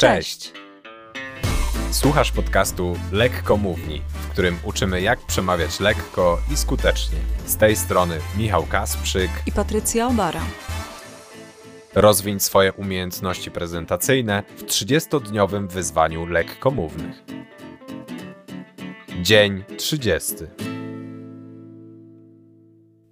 Cześć! Słuchasz podcastu Lekko Mówni, w którym uczymy jak przemawiać lekko i skutecznie. Z tej strony Michał Kasprzyk i Patrycja Obara. Rozwiń swoje umiejętności prezentacyjne w 30-dniowym wyzwaniu lekkomównych. Dzień 30.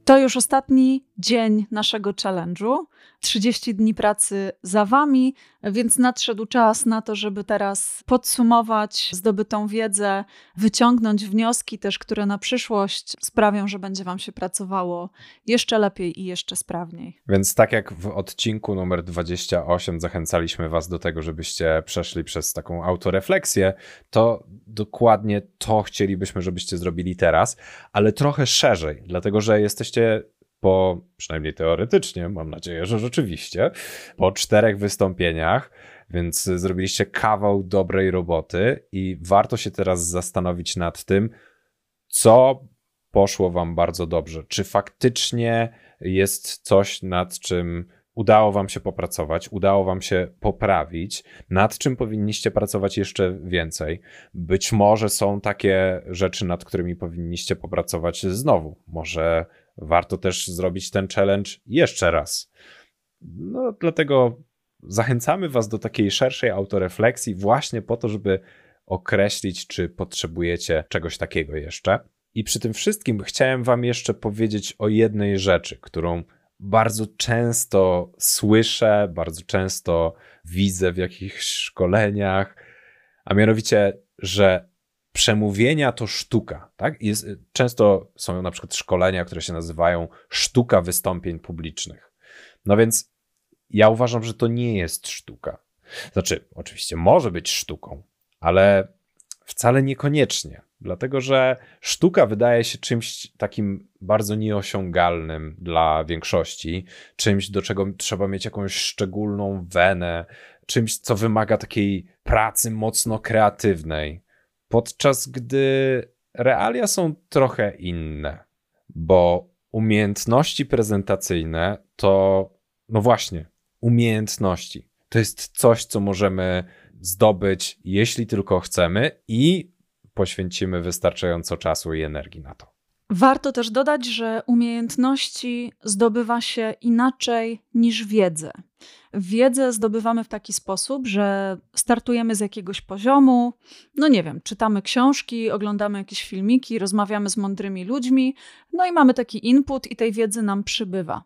To już ostatni dzień naszego challenge'u. 30 dni pracy za Wami, więc nadszedł czas na to, żeby teraz podsumować zdobytą wiedzę, wyciągnąć wnioski też, które na przyszłość sprawią, że będzie Wam się pracowało jeszcze lepiej i jeszcze sprawniej. Więc tak jak w odcinku numer 28 zachęcaliśmy Was do tego, żebyście przeszli przez taką autorefleksję, to dokładnie to chcielibyśmy, żebyście zrobili teraz, ale trochę szerzej, dlatego że jesteście po, przynajmniej teoretycznie, mam nadzieję, że rzeczywiście, po czterech wystąpieniach, więc zrobiliście kawał dobrej roboty i warto się teraz zastanowić nad tym, co poszło Wam bardzo dobrze. Czy faktycznie jest coś, nad czym udało Wam się popracować, udało Wam się poprawić, nad czym powinniście pracować jeszcze więcej. Być może są takie rzeczy, nad którymi powinniście popracować znowu. Może warto też zrobić ten challenge jeszcze raz. No, dlatego zachęcamy Was do takiej szerszej autorefleksji, właśnie po to, żeby określić, czy potrzebujecie czegoś takiego jeszcze. I przy tym wszystkim chciałem Wam jeszcze powiedzieć o jednej rzeczy, którą bardzo często słyszę, bardzo często widzę w jakichś szkoleniach, a mianowicie, że przemówienia to sztuka. Tak? Jest, często są na przykład szkolenia, które się nazywają sztuka wystąpień publicznych. No więc ja uważam, że to nie jest sztuka. Znaczy, oczywiście może być sztuką, ale wcale niekoniecznie. Dlatego, że sztuka wydaje się czymś takim bardzo nieosiągalnym dla większości, czymś, do czego trzeba mieć jakąś szczególną wenę, czymś, co wymaga takiej pracy mocno kreatywnej. Podczas gdy realia są trochę inne, bo umiejętności prezentacyjne to, no właśnie, umiejętności. To jest coś, co możemy zdobyć, jeśli tylko chcemy i poświęcimy wystarczająco czasu i energii na to. Warto też dodać, że umiejętności zdobywa się inaczej niż wiedzę. Wiedzę zdobywamy w taki sposób, że startujemy z jakiegoś poziomu, no nie wiem, czytamy książki, oglądamy jakieś filmiki, rozmawiamy z mądrymi ludźmi, no i mamy taki input i tej wiedzy nam przybywa.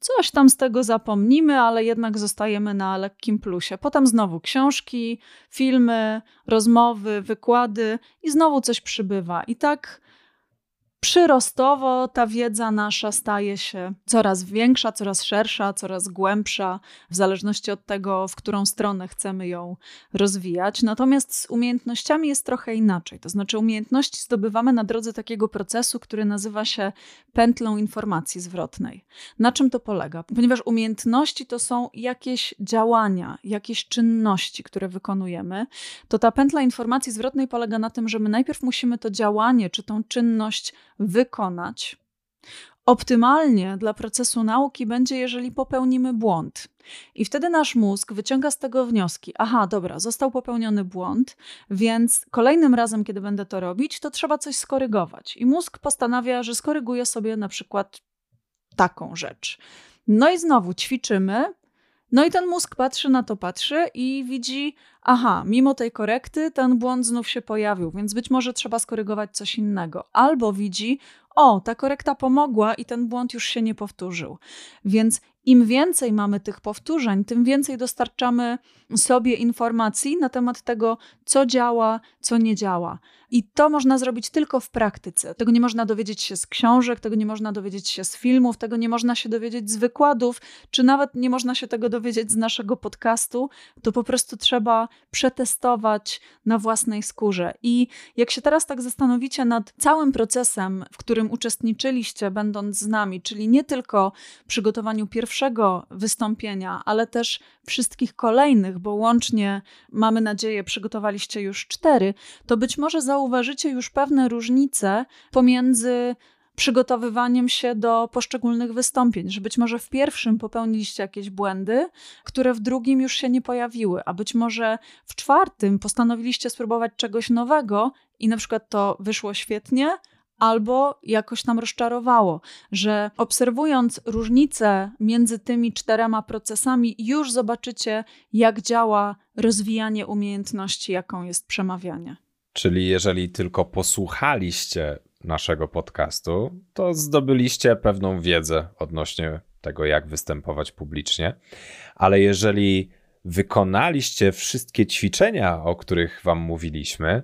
Coś tam z tego zapomnimy, ale jednak zostajemy na lekkim plusie. Potem znowu książki, filmy, rozmowy, wykłady i znowu coś przybywa. I tak przyrostowo ta wiedza nasza staje się coraz większa, coraz szersza, coraz głębsza, w zależności od tego, w którą stronę chcemy ją rozwijać. Natomiast z umiejętnościami jest trochę inaczej. To znaczy, umiejętności zdobywamy na drodze takiego procesu, który nazywa się pętlą informacji zwrotnej. Na czym to polega? Ponieważ umiejętności to są jakieś działania, jakieś czynności, które wykonujemy, to ta pętla informacji zwrotnej polega na tym, że my najpierw musimy to działanie czy tą czynność wykonać. Optymalnie dla procesu nauki będzie, jeżeli popełnimy błąd. I wtedy nasz mózg wyciąga z tego wnioski: aha, dobra, został popełniony błąd, więc kolejnym razem, kiedy będę to robić, to trzeba coś skorygować. I mózg postanawia, że skoryguje sobie na przykład taką rzecz. No i znowu ćwiczymy, no i ten mózg patrzy na to, patrzy i widzi, aha, mimo tej korekty ten błąd znów się pojawił, więc być może trzeba skorygować coś innego. Albo widzi, o, ta korekta pomogła i ten błąd już się nie powtórzył. Więc im więcej mamy tych powtórzeń, tym więcej dostarczamy sobie informacji na temat tego, co działa, co nie działa. I to można zrobić tylko w praktyce. Tego nie można dowiedzieć się z książek, tego nie można dowiedzieć się z filmów, tego nie można się dowiedzieć z wykładów, czy nawet nie można się tego dowiedzieć z naszego podcastu. To po prostu trzeba przetestować na własnej skórze. I jak się teraz tak zastanowicie nad całym procesem, w którym uczestniczyliście, będąc z nami, czyli nie tylko przygotowaniu pierwszego wystąpienia, ale też wszystkich kolejnych, bo łącznie mamy nadzieję, przygotowaliście już cztery, to być może zauważycie już pewne różnice pomiędzy przygotowywaniem się do poszczególnych wystąpień, że być może w pierwszym popełniliście jakieś błędy, które w drugim już się nie pojawiły, a być może w czwartym postanowiliście spróbować czegoś nowego i na przykład to wyszło świetnie, albo jakoś tam rozczarowało, że obserwując różnice między tymi czterema procesami, już zobaczycie, jak działa rozwijanie umiejętności, jaką jest przemawianie. Czyli jeżeli tylko posłuchaliście naszego podcastu, to zdobyliście pewną wiedzę odnośnie tego, jak występować publicznie, ale jeżeli wykonaliście wszystkie ćwiczenia, o których Wam mówiliśmy,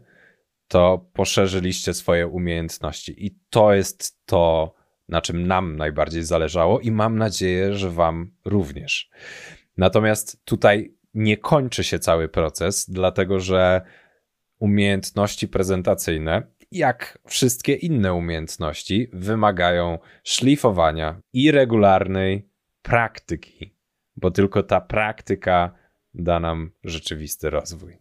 to poszerzyliście swoje umiejętności. I to jest to, na czym nam najbardziej zależało, i mam nadzieję, że Wam również. Natomiast tutaj nie kończy się cały proces, dlatego że umiejętności prezentacyjne, jak wszystkie inne umiejętności, wymagają szlifowania i regularnej praktyki, bo tylko ta praktyka da nam rzeczywisty rozwój.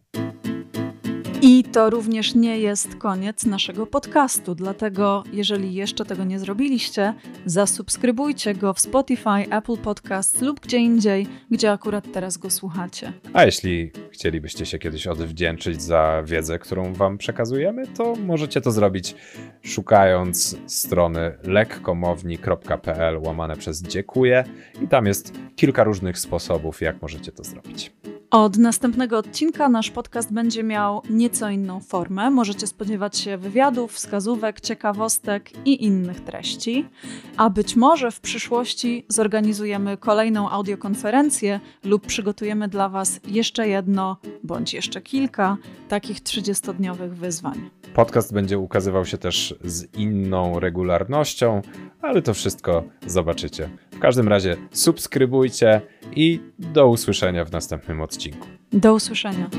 To również nie jest koniec naszego podcastu, dlatego jeżeli jeszcze tego nie zrobiliście, zasubskrybujcie go w Spotify, Apple Podcasts lub gdzie indziej, gdzie akurat teraz go słuchacie. A jeśli chcielibyście się kiedyś odwdzięczyć za wiedzę, którą wam przekazujemy, to możecie to zrobić szukając strony lekkomowni.pl łamane przez dziękuję i tam jest kilka różnych sposobów, jak możecie to zrobić. Od następnego odcinka nasz podcast będzie miał nieco inną formę. Możecie spodziewać się wywiadów, wskazówek, ciekawostek i innych treści. A być może w przyszłości zorganizujemy kolejną audiokonferencję lub przygotujemy dla Was jeszcze jedno bądź jeszcze kilka takich 30-dniowych wyzwań. Podcast będzie ukazywał się też z inną regularnością, ale to wszystko zobaczycie. W każdym razie subskrybujcie i do usłyszenia w następnym odcinku. Do usłyszenia.